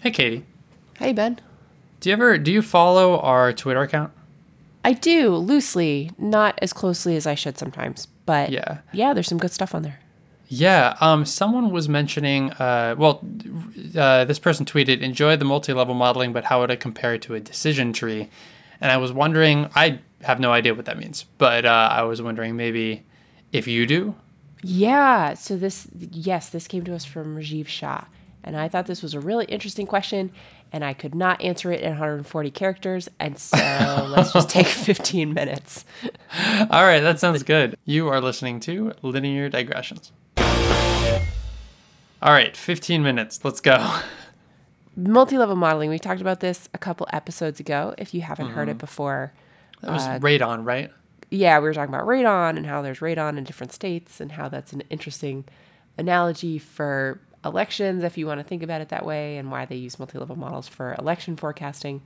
Hey, Katie. Hey, Ben. Do you ever do you follow our Twitter account? I do loosely, not as closely as I should sometimes, but Yeah. yeah, there's some good stuff on there. Yeah. Um. Someone was mentioning. Uh. Well, uh, this person tweeted, "Enjoy the multi-level modeling, but how would it compare to a decision tree?" And I was wondering. I have no idea what that means, but uh, I was wondering maybe if you do. Yeah. So this, yes, this came to us from Rajiv Shah, and I thought this was a really interesting question, and I could not answer it in 140 characters, and so let's just take 15 minutes. All right, that sounds good. You are listening to Linear Digressions. All right, 15 minutes. Let's go. Multi-level modeling. We talked about this a couple episodes ago. If you haven't heard it mm-hmm. before, That was uh, radon, right? yeah, we were talking about radon and how there's radon in different states and how that's an interesting analogy for elections if you want to think about it that way and why they use multi-level models for election forecasting.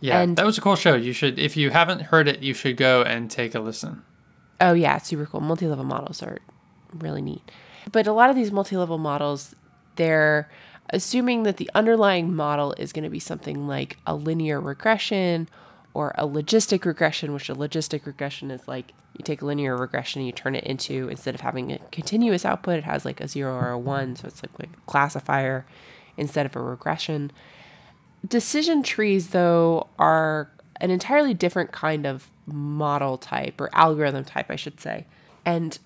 Yeah, And- that was a cool show. You should, if you haven't heard it, you should go and take a listen. Oh yeah, super cool. Multi-level models are really neat. But a lot of these multi-level models, they're assuming that the underlying model is going to be something like a linear regression or a logistic regression, which a logistic regression is like you take a linear regression and you turn it into instead of having a continuous output, it has like a zero or a one, so it's like, like a classifier instead of a regression. Decision trees, though, are an entirely different kind of model type or algorithm type, I should say. And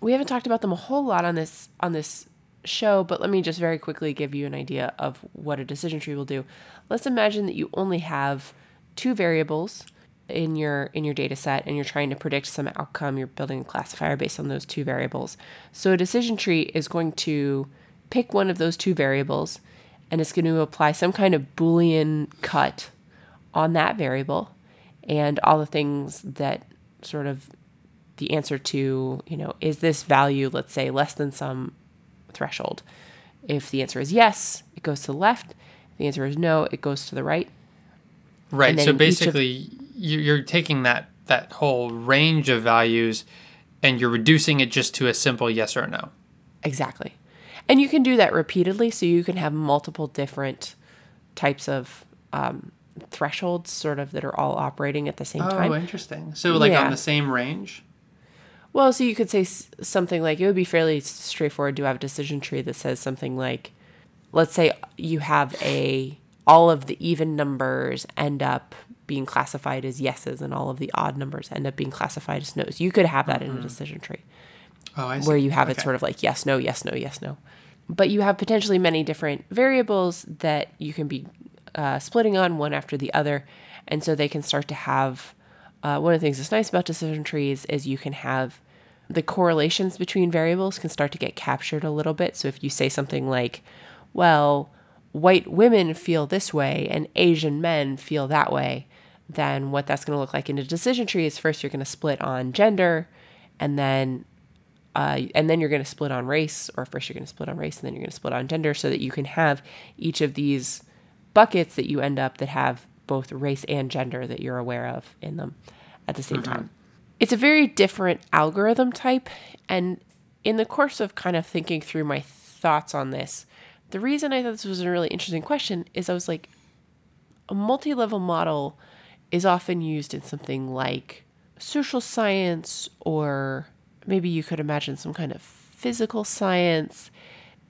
we haven't talked about them a whole lot on this on this show, but let me just very quickly give you an idea of what a decision tree will do. Let's imagine that you only have two variables in your in your data set and you're trying to predict some outcome. You're building a classifier based on those two variables. So a decision tree is going to pick one of those two variables and it's going to apply some kind of boolean cut on that variable and all the things that sort of the answer to you know is this value let's say less than some threshold? If the answer is yes it goes to the left. If the answer is no it goes to the right Right. So of- basically, you- you're taking that that whole range of values, and you're reducing it just to a simple yes or no. Exactly. And you can do that repeatedly. So you can have multiple different types of um, thresholds, sort of, that are all operating at the same Oh, time. Oh, interesting. So like Yeah. on the same range. Well, so you could say something like it would be fairly straightforward to have a decision tree that says something like, let's say you have a all of the even numbers end up being classified as yeses and all of the odd numbers end up being classified as nos. You could have that in a decision tree. Oh, I see. where you have it sort of like yes, no, yes, no, yes, no. But you have potentially many different variables that you can be uh, splitting on one after the other. And so they can start to have uh, one of the things that's nice about decision trees is you can have the correlations between variables can start to get captured a little bit. So if you say something like, well, white women feel this way and Asian men feel that way, then what that's going to look like in a decision tree is first you're going to split on gender and then uh, and then you're going to split on race, or first you're going to split on race, and then you're going to split on gender, so that you can have each of these buckets that you end up that have both race and gender that you're aware of in them at the same time. It's a very different algorithm type, and in the course of kind of thinking through my thoughts on this, the reason I thought this was a really interesting question is I was like, a multi level model is often used in something like social science, or maybe you could imagine some kind of physical science.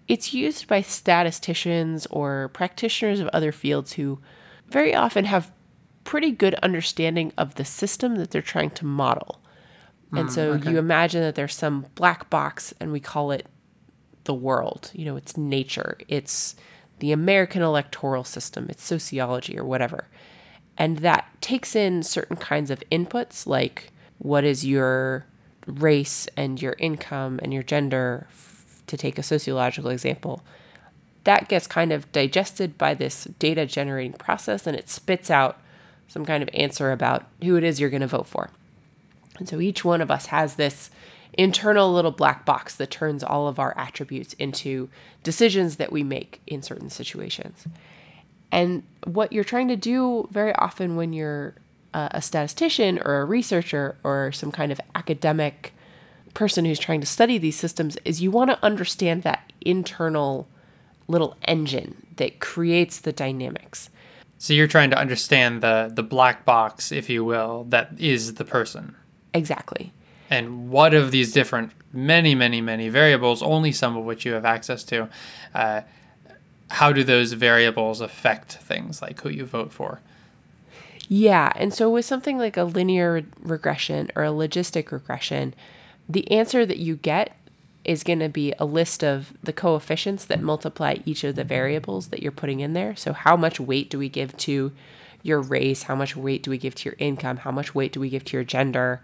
It's used by statisticians or practitioners of other fields who very often have pretty good understanding of the system that they're trying to model. And hmm, so you imagine that there's some black box and we call it the world. You know, it's nature, it's the American electoral system, it's sociology or whatever. And that takes in certain kinds of inputs like what is your race and your income and your gender, to take a sociological example. That gets kind of digested by this data generating process and it spits out some kind of answer about who it is you're going to vote for. And so each one of us has this internal little black box that turns all of our attributes into decisions that we make in certain situations. And what you're trying to do very often when you're a, a statistician or a researcher or some kind of academic person who's trying to study these systems is you want to understand that internal little engine that creates the dynamics. So you're trying to understand the the black box, if you will, that is the person. Exactly. And what of these different, many, many, many variables, only some of which you have access to, uh, how do those variables affect things like who you vote for? Yeah. And so with something like a linear regression or a logistic regression, the answer that you get is going to be a list of the coefficients that multiply each of the variables that you're putting in there. So, how much weight do we give to your race? How much weight do we give to your income? How much weight do we give to your gender?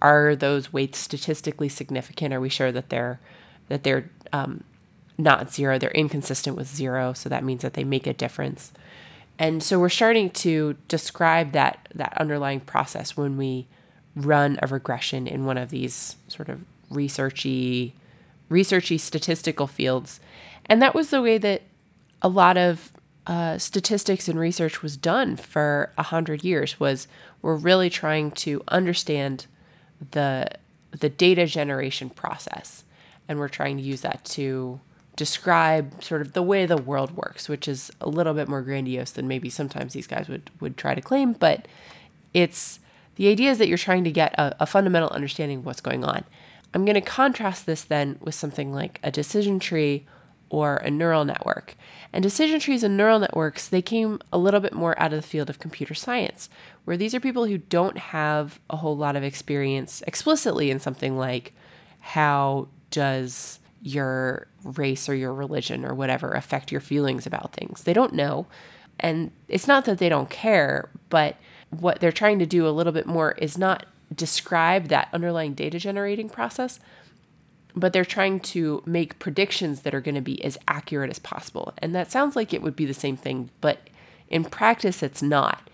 Are those weights statistically significant? Are we sure that they're that they're um, not zero? They're inconsistent with zero, so that means that they make a difference. And so we're starting to describe that that underlying process when we run a regression in one of these sort of researchy researchy statistical fields. And that was the way that a lot of uh, statistics and research was done for a hundred years. Was we're really trying to understand the the data generation process, and we're trying to use that to describe sort of the way the world works, which is a little bit more grandiose than maybe sometimes these guys would would try to claim. But it's the idea is that you're trying to get a, a fundamental understanding of what's going on. I'm going to contrast this then with something like a decision tree or a neural network. And decision trees and neural networks, they came a little bit more out of the field of computer science, where these are people who don't have a whole lot of experience explicitly in something like how does your race or your religion or whatever affect your feelings about things. They don't know. And it's not that they don't care, but what they're trying to do a little bit more is not describe that underlying data generating process, but they're trying to make predictions that are going to be as accurate as possible. And that sounds like it would be the same thing, but in practice, it's not.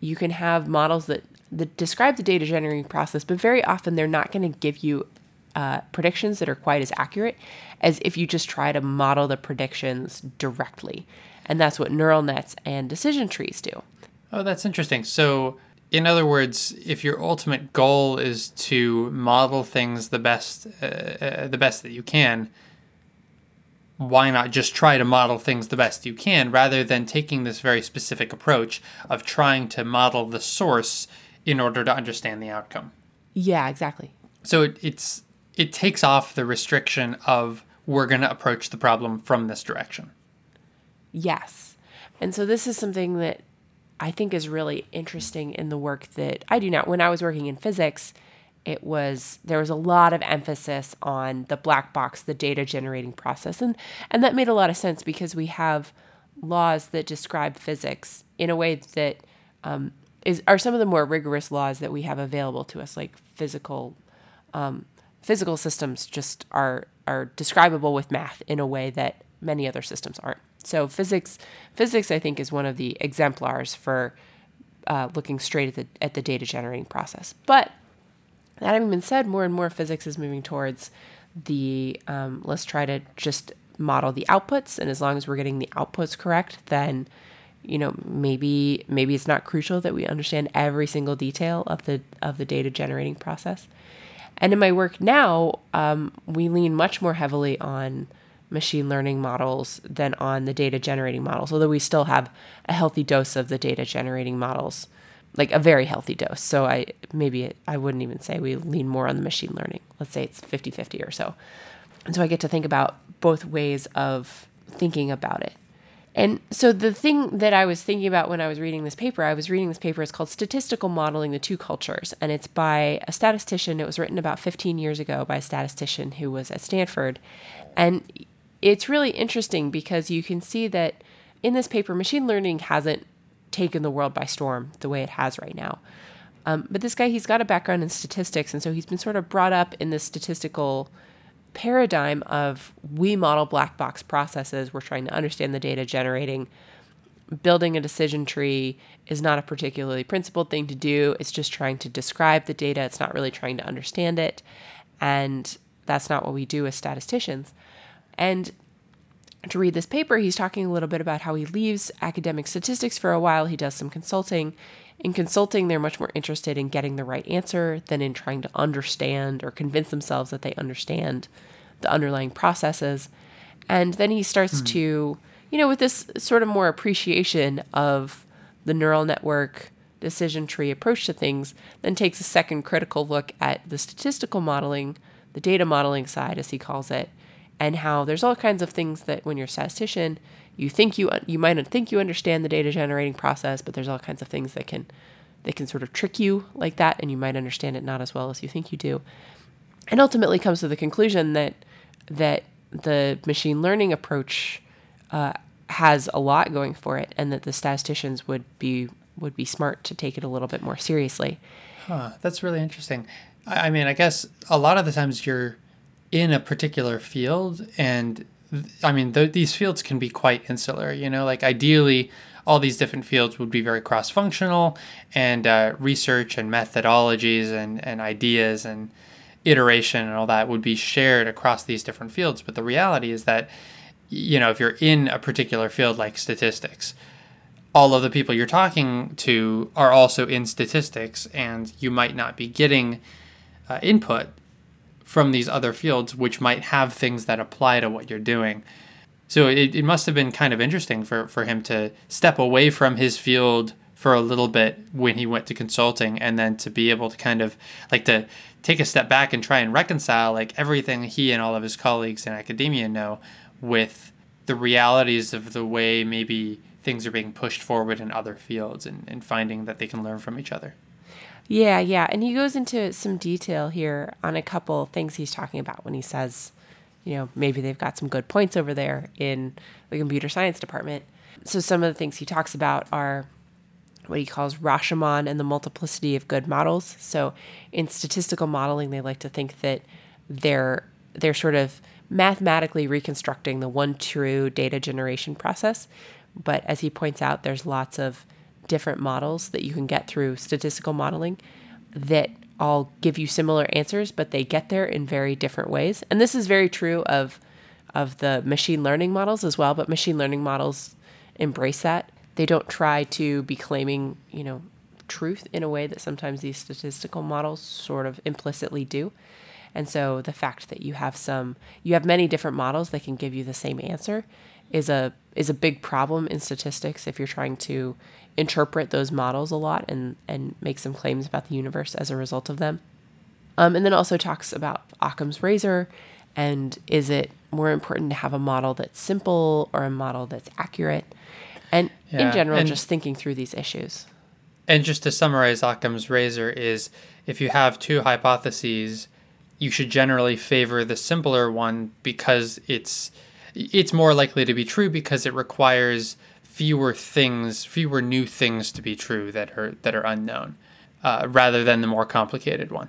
You can have models that, that describe the data generating process, but very often they're not going to give you uh, predictions that are quite as accurate as if you just try to model the predictions directly. And that's what neural nets and decision trees do. Oh, that's interesting. So, in other words, if your ultimate goal is to model things the best, uh, uh, the best that you can, why not just try to model things the best you can rather than taking this very specific approach of trying to model the source in order to understand the outcome? Yeah, exactly. So it, it's it takes off the restriction of we're going to approach the problem from this direction. Yes. And so this is something that I think is really interesting in the work that I do now. When I was working in physics, it was there was a lot of emphasis on the black box, the data generating process. And and that made a lot of sense because we have laws that describe physics in a way that um, is are some of the more rigorous laws that we have available to us, like physical um, physical systems just are are describable with math in a way that many other systems aren't. So physics physics I think is one of the exemplars for uh, looking straight at the at the data generating process. But that having been said, more and more physics is moving towards the um, let's try to just model the outputs, and as long as we're getting the outputs correct, then you know maybe maybe it's not crucial that we understand every single detail of the of the data generating process. And in my work now, um, we lean much more heavily on machine learning models than on the data generating models, although we still have a healthy dose of the data generating models, like a very healthy dose. So I maybe I wouldn't even say we lean more on the machine learning. Let's say it's 50 50 or so. And so I get to think about both ways of thinking about it. And so the thing that I was thinking about when I was reading this paper, I was reading this paper, it's called Statistical Modeling the Two Cultures. And it's by a statistician. It was written about 15 years ago by a statistician who was at Stanford. And it's really interesting because you can see that in this paper, machine learning hasn't taken the world by storm the way it has right now. Um, but this guy, he's got a background in statistics. And so he's been sort of brought up in this statistical paradigm of we model black box processes, we're trying to understand the data generating. Building a decision tree is not a particularly principled thing to do. It's just trying to describe the data. It's not really trying to understand it. And that's not what we do as statisticians. And to read this paper, he's talking a little bit about how he leaves academic statistics for a while. He does some consulting. In consulting, they're much more interested in getting the right answer than in trying to understand or convince themselves that they understand the underlying processes. And then he starts hmm. to, you know, with this sort of more appreciation of the neural network decision tree approach to things, then takes a second critical look at the statistical modeling, the data modeling side, as he calls it, and how there's all kinds of things that when you're a statistician, you think you you might think you understand the data generating process, but there's all kinds of things that can that can sort of trick you like that, and you might understand it not as well as you think you do. And ultimately comes to the conclusion that that the machine learning approach uh, has a lot going for it, and that the statisticians would be would be smart to take it a little bit more seriously. Huh, that's really interesting. I, I mean, I guess a lot of the times you're in a particular field, and I mean, th- these fields can be quite insular. You know, like ideally, all these different fields would be very cross functional, and uh, research and methodologies and, and ideas and iteration and all that would be shared across these different fields. But the reality is that, you know, if you're in a particular field like statistics, all of the people you're talking to are also in statistics, and you might not be getting uh, input from these other fields, which might have things that apply to what you're doing. So it, it must have been kind of interesting for, for him to step away from his field for a little bit when he went to consulting and then to be able to kind of like to take a step back and try and reconcile like everything he and all of his colleagues in academia know with the realities of the way maybe things are being pushed forward in other fields and, and finding that they can learn from each other. Yeah, yeah. And he goes into some detail here on a couple things he's talking about when he says, you know, maybe they've got some good points over there in the computer science department. So some of the things he talks about are what he calls Rashomon and the multiplicity of good models. So in statistical modeling, they like to think that they're they're sort of mathematically reconstructing the one true data generation process. But as he points out, there's lots of different models that you can get through statistical modeling that all give you similar answers, but they get there in very different ways. And this is very true of of the machine learning models as well, but machine learning models embrace that. They don't try to be claiming, you know, truth in a way that sometimes these statistical models sort of implicitly do. And so the fact that you have some you have many different models that can give you the same answer is a is a big problem in statistics if you're trying to interpret those models a lot and and make some claims about the universe as a result of them. Um, and then also talks about Occam's razor and is it more important to have a model that's simple or a model that's accurate? And Yeah, in general, and- just thinking through these issues. And just to summarize Occam's razor is if you have two hypotheses, you should generally favor the simpler one because it's it's more likely to be true because it requires fewer things, fewer new things to be true that are that are unknown, uh, rather than the more complicated one.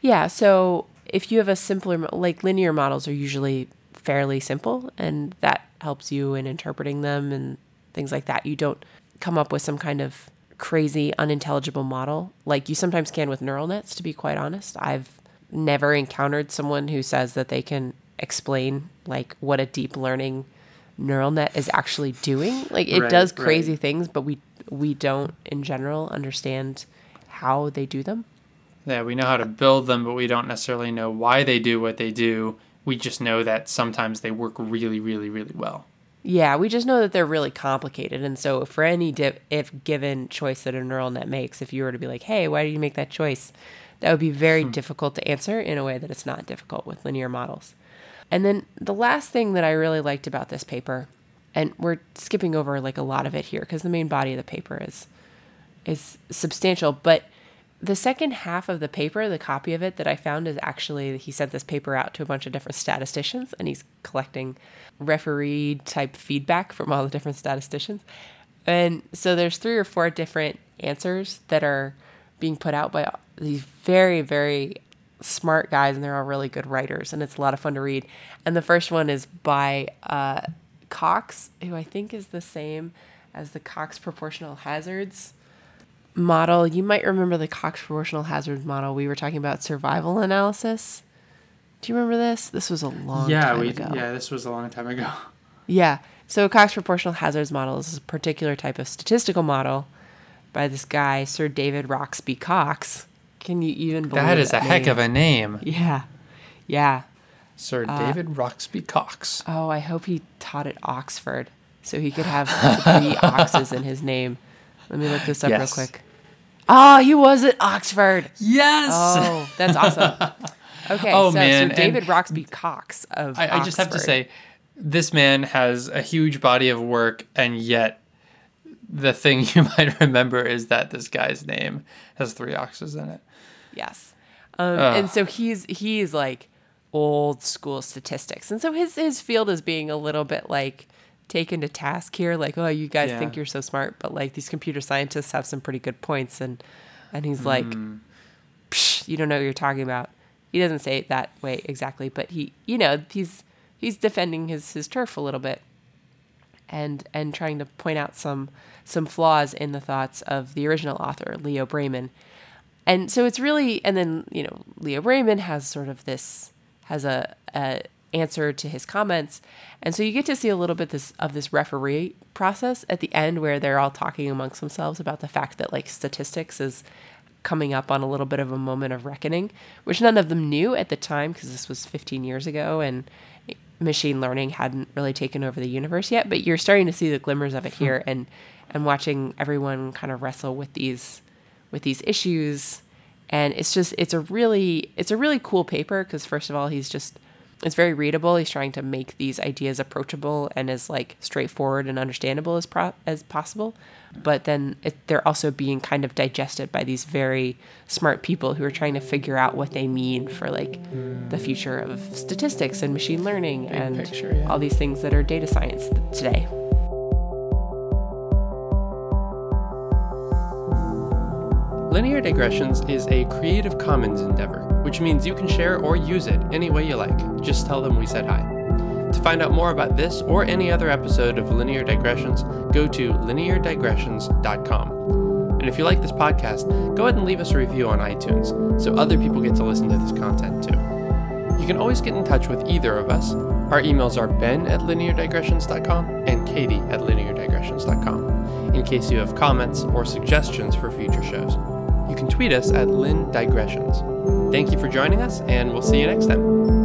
Yeah. So if you have a simpler, like linear models are usually fairly simple, and that helps you in interpreting them and things like that. You don't come up with some kind of crazy, unintelligible model like you sometimes can with neural nets, to be quite honest. I've never encountered someone who says that they can explain like what a deep learning neural net is actually doing. Like it Right, does right. crazy things, but we we don't in general understand how they do them. Yeah, we know how to build them, but we don't necessarily know why they do what they do. We just know that sometimes they work really, really, really well. Yeah, we just know that they're really complicated, and so for any dip, if given choice that a neural net makes, if you were to be like, "Hey, why did you make that choice?" that would be very hmm. difficult to answer in a way that it's not difficult with linear models. And then the last thing that I really liked about this paper, and we're skipping over like a lot of it here because the main body of the paper is is substantial, but the second half of the paper, the copy of it that I found is actually he sent this paper out to a bunch of different statisticians and he's collecting referee type feedback from all the different statisticians. And so there's three or four different answers that are being put out by these very very smart guys and they're all really good writers and it's a lot of fun to read. And the first one is by uh, Cox, who I think is the same as the Cox proportional hazards model. You might remember the Cox proportional Hazards model. We were talking about survival analysis. Do you remember this? This was a long yeah, time we ago. yeah, this was a long time ago. Yeah. So Cox proportional hazards model is a particular type of statistical model by this guy, Sir David Roxbee Cox. Can you even believe that? That is a heck name? of a name. Yeah. Yeah. Sir uh, David Roxbee Cox. Oh, I hope he taught at Oxford so he could have three oxes in his name. Let me look this up Yes. real quick. Oh, he was at Oxford. Yes. Oh, that's awesome. Okay, Oh, so, man, so David and- Roxbee Cox of I, I just have to say, this man has a huge body of work, and yet the thing you might remember is that this guy's name has three oxes in it. Yes. Um, and so he's he's like old school statistics. And so his his field is being a little bit like taken to task here like oh you guys Yeah. think you're so smart but like these computer scientists have some pretty good points and and he's like Psh, you don't know what you're talking about. He doesn't say it that way exactly, but he you know, he's he's defending his his turf a little bit and and trying to point out some some flaws in the thoughts of the original author, Leo Breiman. And so it's really and then, you know, Leo Breiman has sort of this has a, a answer to his comments. And so you get to see a little bit this of this referee process at the end where they're all talking amongst themselves about the fact that like statistics is coming up on a little bit of a moment of reckoning, which none of them knew at the time because this was 15 years ago and machine learning hadn't really taken over the universe yet. But you're starting to see the glimmers of it hmm. here, and and watching everyone kind of wrestle with these with these issues. And it's just it's a really it's a really cool paper because first of all he's just it's very readable. He's trying to make these ideas approachable and as like straightforward and understandable as pro- as possible. But then it, they're also being kind of digested by these very smart people who are trying to figure out what they mean for like the future of statistics and machine learning and picture, yeah. all these things that are data science today. Linear Digressions is a Creative Commons endeavor, which means you can share or use it any way you like. Just tell them we said hi. To find out more about this or any other episode of Linear Digressions, go to lineardigressions.com. And if you like this podcast, go ahead and leave us a review on iTunes so other people get to listen to this content too. You can always get in touch with either of us. Our emails are ben at lineardigressions.com and katie at lineardigressions.com in case you have comments or suggestions for future shows. You can tweet us at lindigressions. Thank you for joining us, and we'll see you next time.